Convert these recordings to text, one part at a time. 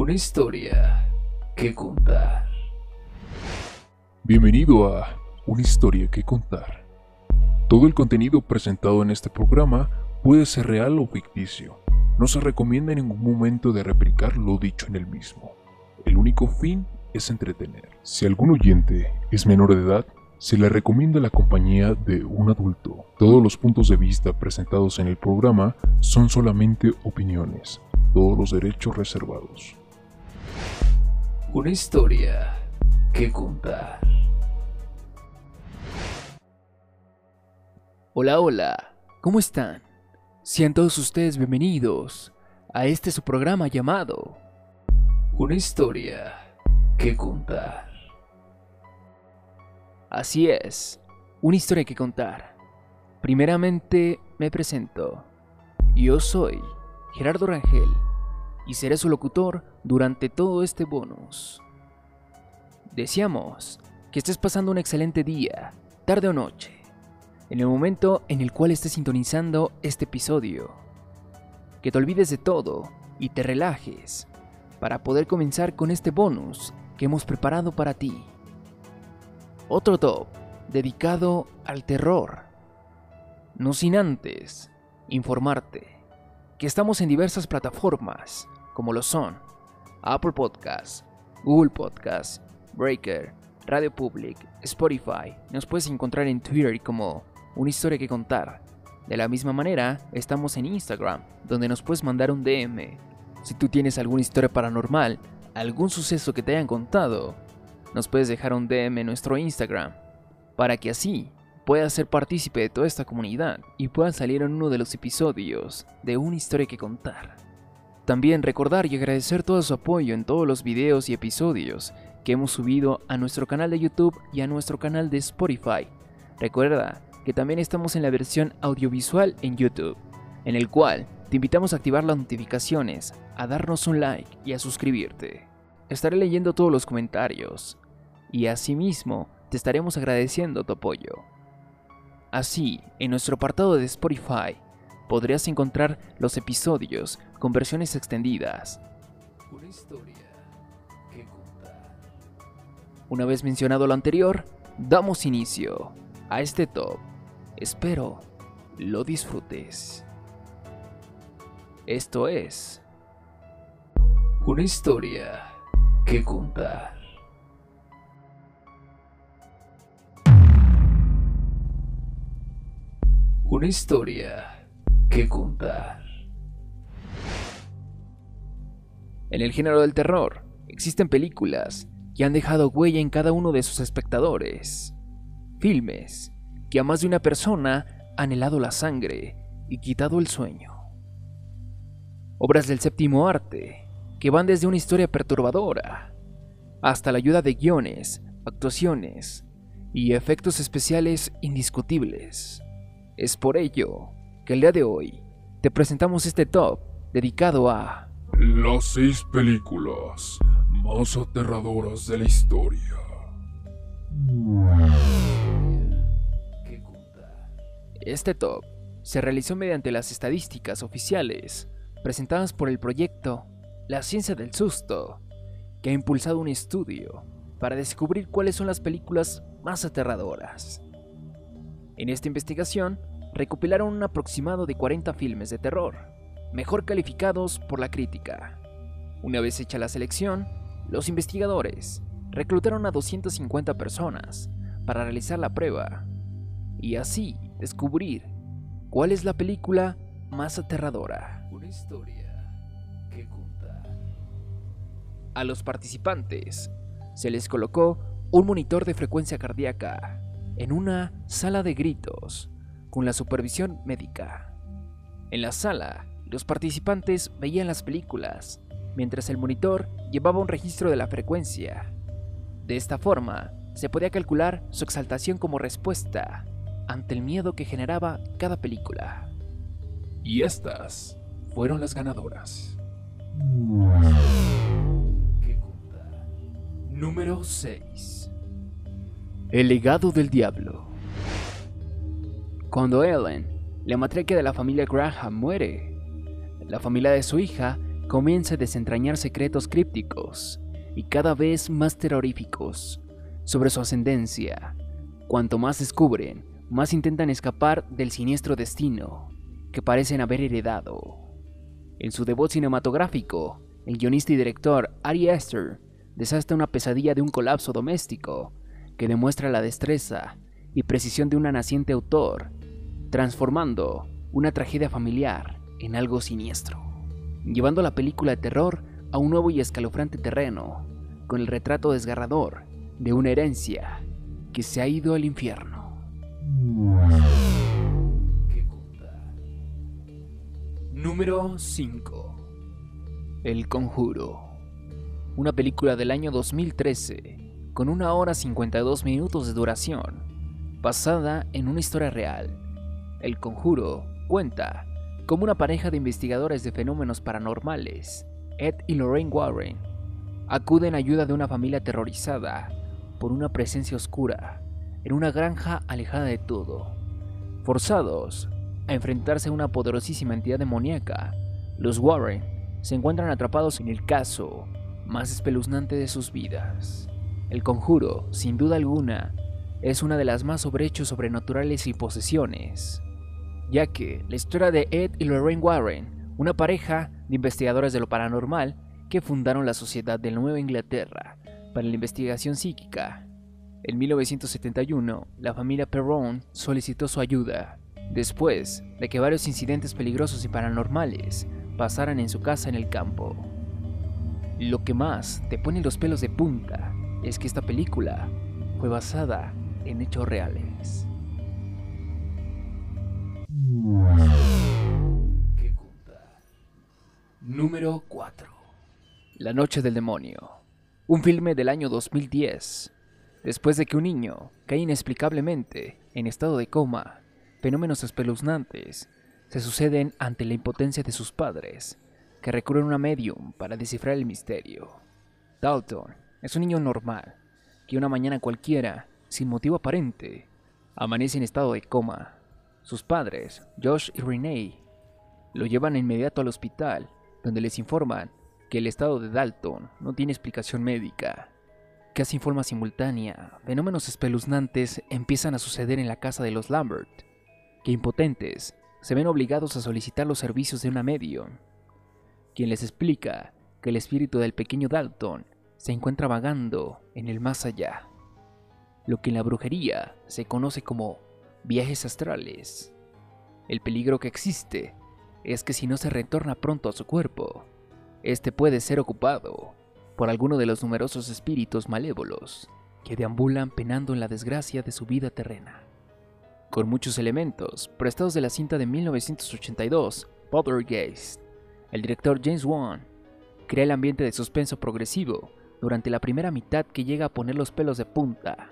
Una historia que contar. Bienvenido a Una historia que contar. Todo el contenido presentado en este programa puede ser real o ficticio. No se recomienda en ningún momento de replicar lo dicho en el mismo. El único fin es entretener. Si algún oyente es menor de edad, se le recomienda la compañía de un adulto. Todos los puntos de vista presentados en el programa son solamente opiniones, todos los derechos reservados. Una historia que contar. Hola, hola, ¿cómo están? Sean todos ustedes bienvenidos a este su programa llamado Una historia que contar. Así es, una historia que contar. Primeramente me presento. Yo soy Gerardo Rangel y seré su locutor durante todo este bonus. Deseamos que estés pasando un excelente día, tarde o noche, en el momento en el cual estés sintonizando este episodio. Que te olvides de todo y te relajes para poder comenzar con este bonus que hemos preparado para ti. Otro top dedicado al terror. No sin antes informarte que estamos en diversas plataformas como lo son Apple Podcasts, Google Podcasts, Breaker, Radio Public, Spotify. Nos puedes encontrar en Twitter como Una historia que contar. De la misma manera, estamos en Instagram, donde nos puedes mandar un DM. Si tú tienes alguna historia paranormal, algún suceso que te hayan contado, nos puedes dejar un DM en nuestro Instagram, para que así puedas ser partícipe de toda esta comunidad y puedas salir en uno de los episodios de una historia que contar. También recordar y agradecer todo su apoyo en todos los videos y episodios que hemos subido a nuestro canal de YouTube y a nuestro canal de Spotify. Recuerda que también estamos en la versión audiovisual en YouTube, en el cual te invitamos a activar las notificaciones, a darnos un like y a suscribirte. Estaré leyendo todos los comentarios y asimismo te estaremos agradeciendo tu apoyo. Así, en nuestro apartado de Spotify podrías encontrar los episodios con versiones extendidas. Una historia que contar. Una vez mencionado lo anterior, damos inicio a este top. Espero lo disfrutes. Esto es Una historia que contar. Una historia que contar. En el género del terror, existen películas que han dejado huella en cada uno de sus espectadores. Filmes que a más de una persona han helado la sangre y quitado el sueño. Obras del séptimo arte que van desde una historia perturbadora hasta la ayuda de guiones, actuaciones y efectos especiales indiscutibles. Es por ello que el día de hoy te presentamos este top dedicado a Las seis películas más aterradoras de la historia. Este top se realizó mediante las estadísticas oficiales presentadas por el proyecto La Ciencia del Susto, que ha impulsado un estudio para descubrir cuáles son las películas más aterradoras. En esta investigación, recopilaron un aproximado de 40 filmes de terror, mejor calificados por la crítica. Una vez hecha la selección, los investigadores reclutaron a 250 personas para realizar la prueba y así descubrir cuál es la película más aterradora. Una historia que contar. A los participantes se les colocó un monitor de frecuencia cardíaca en una sala de gritos con la supervisión médica. En la sala, los participantes veían las películas, mientras el monitor llevaba un registro de la frecuencia. De esta forma, se podía calcular su exaltación como respuesta ante el miedo que generaba cada película. Y estas fueron las ganadoras. Contar. Número 6. El legado del diablo. Cuando Ellen, la matriarca de la familia Graham, muere, la familia de su hija comienza a desentrañar secretos crípticos y cada vez más terroríficos sobre su ascendencia. Cuanto más descubren, más intentan escapar del siniestro destino que parecen haber heredado. En su debut cinematográfico, el guionista y director Ari Aster desasta una pesadilla de un colapso doméstico que demuestra la destreza y precisión de un naciente autor, transformando una tragedia familiar en algo siniestro, llevando la película de terror a un nuevo y escalofriante terreno, con el retrato desgarrador de una herencia que se ha ido al infierno. Número 5. El Conjuro. Una película del año 2013, con una hora 52 minutos de duración, basada en una historia real. El Conjuro cuenta como una pareja de investigadores de fenómenos paranormales, Ed y Lorraine Warren, acuden a ayuda de una familia aterrorizada por una presencia oscura en una granja alejada de todo. Forzados a enfrentarse a una poderosísima entidad demoníaca, los Warren se encuentran atrapados en el caso más espeluznante de sus vidas. El conjuro, sin duda alguna, es una de las más sobre hechos sobrenaturales y posesiones, ya que la historia de Ed y Lorraine Warren, una pareja de investigadores de lo paranormal que fundaron la Sociedad de Nueva Inglaterra para la Investigación Psíquica. En 1971, la familia Perron solicitó su ayuda, después de que varios incidentes peligrosos y paranormales pasaran en su casa en el campo. Lo que más te pone los pelos de punta es que esta película fue basada en hechos reales. Número 4. La Noche del Demonio. Un filme del año 2010. Después de que un niño cae inexplicablemente en estado de coma, fenómenos espeluznantes se suceden ante la impotencia de sus padres, que recurren a medium para descifrar el misterio. Dalton es un niño normal, que una mañana cualquiera, sin motivo aparente, amanece en estado de coma. Sus padres, Josh y Renee, lo llevan inmediato al hospital, donde les informan que el estado de Dalton no tiene explicación médica. Casi en forma simultánea, fenómenos espeluznantes empiezan a suceder en la casa de los Lambert, que impotentes se ven obligados a solicitar los servicios de una medium, quien les explica que el espíritu del pequeño Dalton se encuentra vagando en el más allá, lo que en la brujería se conoce como viajes astrales. El peligro que existe es que si no se retorna pronto a su cuerpo, este puede ser ocupado por alguno de los numerosos espíritus malévolos que deambulan penando en la desgracia de su vida terrena. Con muchos elementos prestados de la cinta de 1982, Poltergeist, el director James Wan crea el ambiente de suspenso progresivo durante la primera mitad que llega a poner los pelos de punta.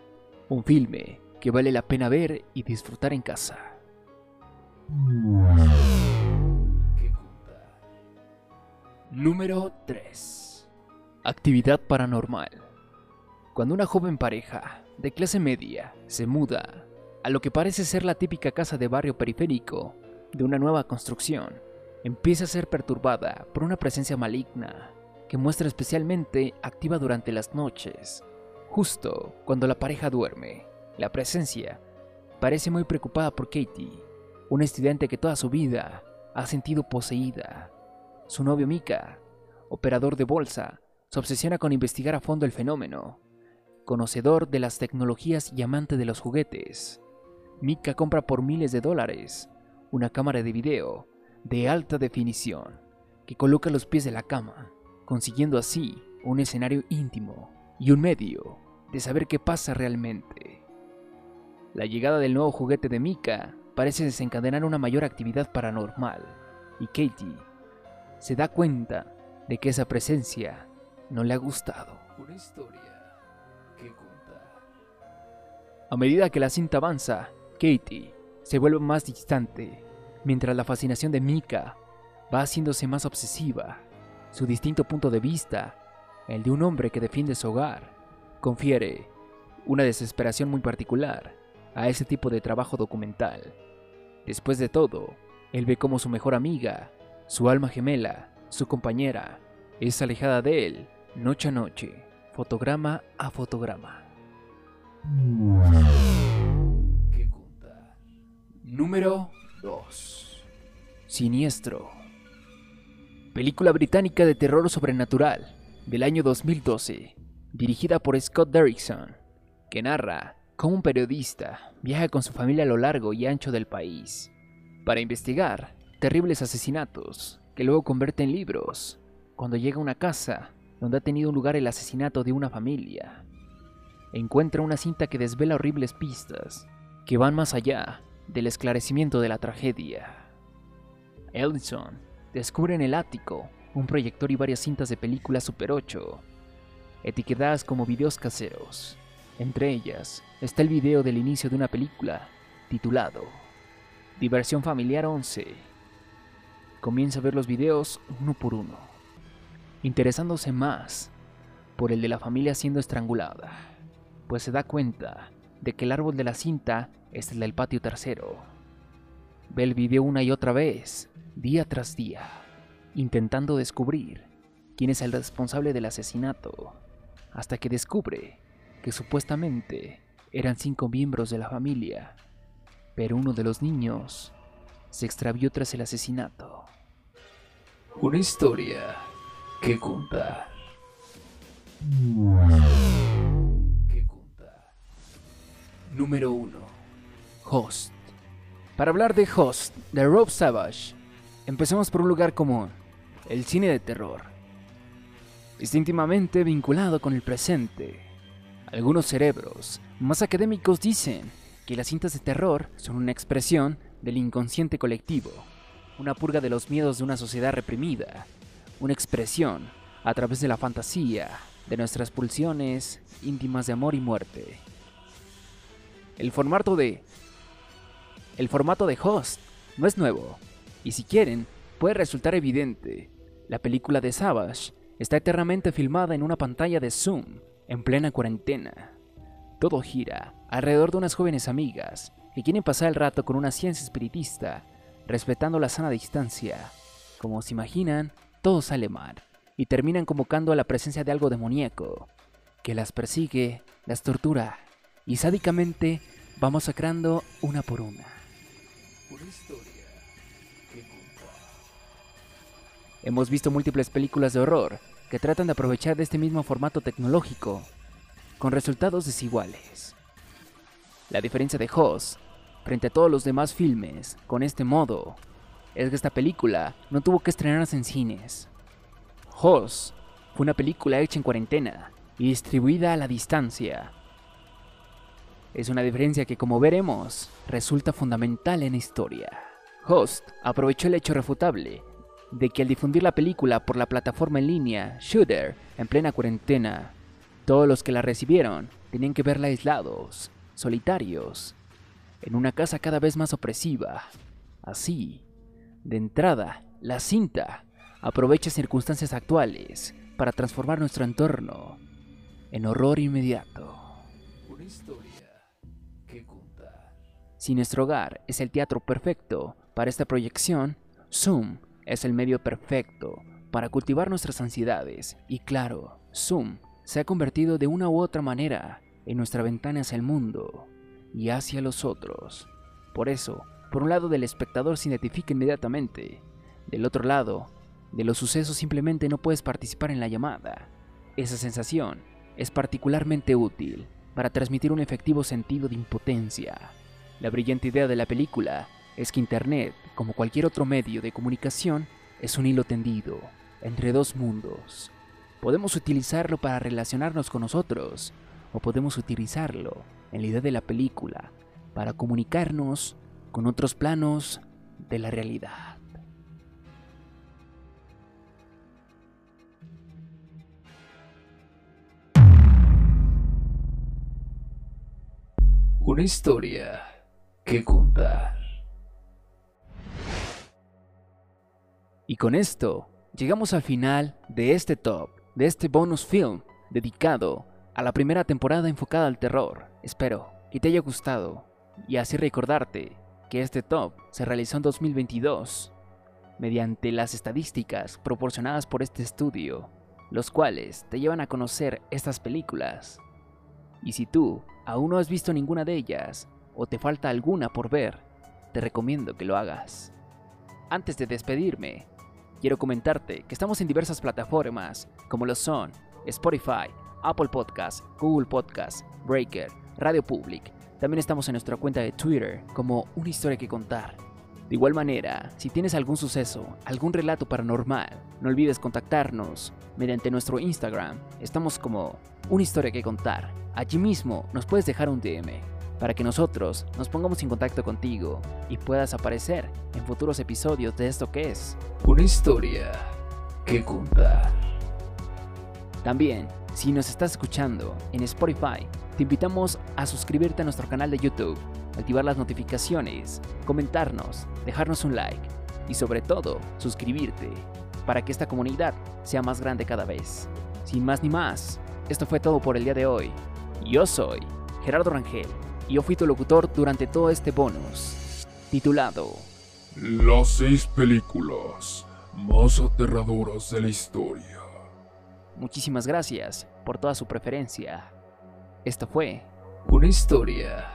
Un filme que vale la pena ver y disfrutar en casa. Número 3. Actividad paranormal. Cuando una joven pareja de clase media se muda a lo que parece ser la típica casa de barrio periférico de una nueva construcción, empieza a ser perturbada por una presencia maligna que muestra especialmente activa durante las noches. Justo cuando la pareja duerme, la presencia parece muy preocupada por Katie, una estudiante que toda su vida ha sentido poseída. Su novio Mika, operador de bolsa, se obsesiona con investigar a fondo el fenómeno. Conocedor de las tecnologías y amante de los juguetes, Mika compra por miles de dólares una cámara de video de alta definición que coloca los pies de la cama, consiguiendo así un escenario íntimo y un medio de saber qué pasa realmente. La llegada del nuevo juguete de Mika parece desencadenar una mayor actividad paranormal, y Katie se da cuenta de que esa presencia no le ha gustado. Una historia que contar. A medida que la cinta avanza, Katie se vuelve más distante, mientras la fascinación de Mika va haciéndose más obsesiva. Su distinto punto de vista, el de un hombre que defiende su hogar, confiere una desesperación muy particular a ese tipo de trabajo documental. Después de todo, él ve como su mejor amiga, su alma gemela, su compañera, es alejada de él noche a noche, fotograma a fotograma. contar. Número 2. Siniestro. Película británica de terror sobrenatural del año 2012, dirigida por Scott Derrickson, que narra cómo un periodista viaja con su familia a lo largo y ancho del país para investigar terribles asesinatos que luego convierte en libros cuando llega a una casa donde ha tenido lugar el asesinato de una familia. Encuentra una cinta que desvela horribles pistas que van más allá del esclarecimiento de la tragedia. Ellison descubre en el ático un proyector y varias cintas de películas Super 8, etiquetadas como videos caseros. Entre ellas está el video del inicio de una película titulado Diversión Familiar 11. Comienza a ver los videos uno por uno, interesándose más por el de la familia siendo estrangulada, pues se da cuenta de que el árbol de la cinta es el del patio tercero. Ve el video una y otra vez, día tras día, intentando descubrir quién es el responsable del asesinato, hasta que descubre que supuestamente eran cinco miembros de la familia, pero uno de los niños se extravió tras el asesinato. Una historia que contar. Número 1. Host. Para hablar de Host, de Rob Savage, empecemos por un lugar común, el cine de terror. Está íntimamente vinculado con el presente. Algunos cerebros más académicos dicen que las cintas de terror son una expresión del inconsciente colectivo, una purga de los miedos de una sociedad reprimida, una expresión a través de la fantasía, de nuestras pulsiones íntimas de amor y muerte. El formato de el formato de Host no es nuevo, y si quieren, puede resultar evidente. La película de Savage está eternamente filmada en una pantalla de Zoom, en plena cuarentena. Todo gira alrededor de unas jóvenes amigas que quieren pasar el rato con una ciencia espiritista, respetando la sana distancia. Como se imaginan, todo sale mal, y terminan convocando a la presencia de algo demoníaco, que las persigue, las tortura, y sádicamente va masacrando una por una. Una historia que. Hemos visto múltiples películas de horror que tratan de aprovechar de este mismo formato tecnológico, con resultados desiguales. La diferencia de Host frente a todos los demás filmes con este modo es que esta película no tuvo que estrenarse en cines. Host fue una película hecha en cuarentena y distribuida a la distancia. Es una diferencia que, como veremos, resulta fundamental en la historia. Host aprovechó el hecho refutable de que al difundir la película por la plataforma en línea Shooter en plena cuarentena, todos los que la recibieron tenían que verla aislados, solitarios, en una casa cada vez más opresiva. Así, de entrada, la cinta aprovecha circunstancias actuales para transformar nuestro entorno en horror inmediato. Una historia que contar. Si nuestro hogar es el teatro perfecto para esta proyección, Zoom es el medio perfecto para cultivar nuestras ansiedades. Y claro, Zoom se ha convertido de una u otra manera en nuestra ventana hacia el mundo y hacia los otros. Por eso, por un lado del espectador se identifica inmediatamente, del otro lado, de los sucesos simplemente no puedes participar en la llamada. Esa sensación es particularmente útil para transmitir un efectivo sentido de impotencia. La brillante idea de la película es que Internet, como cualquier otro medio de comunicación, es un hilo tendido entre dos mundos. Podemos utilizarlo para relacionarnos con nosotros o podemos utilizarlo en la idea de la película para comunicarnos con otros planos de la realidad. Una historia que contar. Y con esto llegamos al final de este top, de este bonus film dedicado a la primera temporada enfocada al terror. Espero que te haya gustado y así recordarte que este top se realizó en 2022 mediante las estadísticas proporcionadas por este estudio, los cuales te llevan a conocer estas películas. Y si tú aún no has visto ninguna de ellas, o te falta alguna por ver, te recomiendo que lo hagas. Antes de despedirme, quiero comentarte que estamos en diversas plataformas, como lo son Spotify, Apple Podcasts, Google Podcasts, Breaker, Radio Public. También estamos en nuestra cuenta de Twitter como Una historia que contar. De igual manera, si tienes algún suceso, algún relato paranormal, no olvides contactarnos mediante nuestro Instagram. Estamos como Una historia que contar. Allí mismo nos puedes dejar un DM para que nosotros nos pongamos en contacto contigo y puedas aparecer en futuros episodios de esto que es Una historia que contar. También, si nos estás escuchando en Spotify, te invitamos a suscribirte a nuestro canal de YouTube, activar las notificaciones, comentarnos, dejarnos un like y sobre todo suscribirte para que esta comunidad sea más grande cada vez. Sin más ni más, esto fue todo por el día de hoy. Yo soy Gerardo Rangel y yo fui tu locutor durante todo este bonus, titulado Las seis películas más aterradoras de la historia. Muchísimas gracias por toda su preferencia. Esto fue Una historia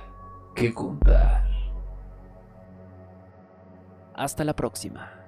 que contar. Hasta la próxima.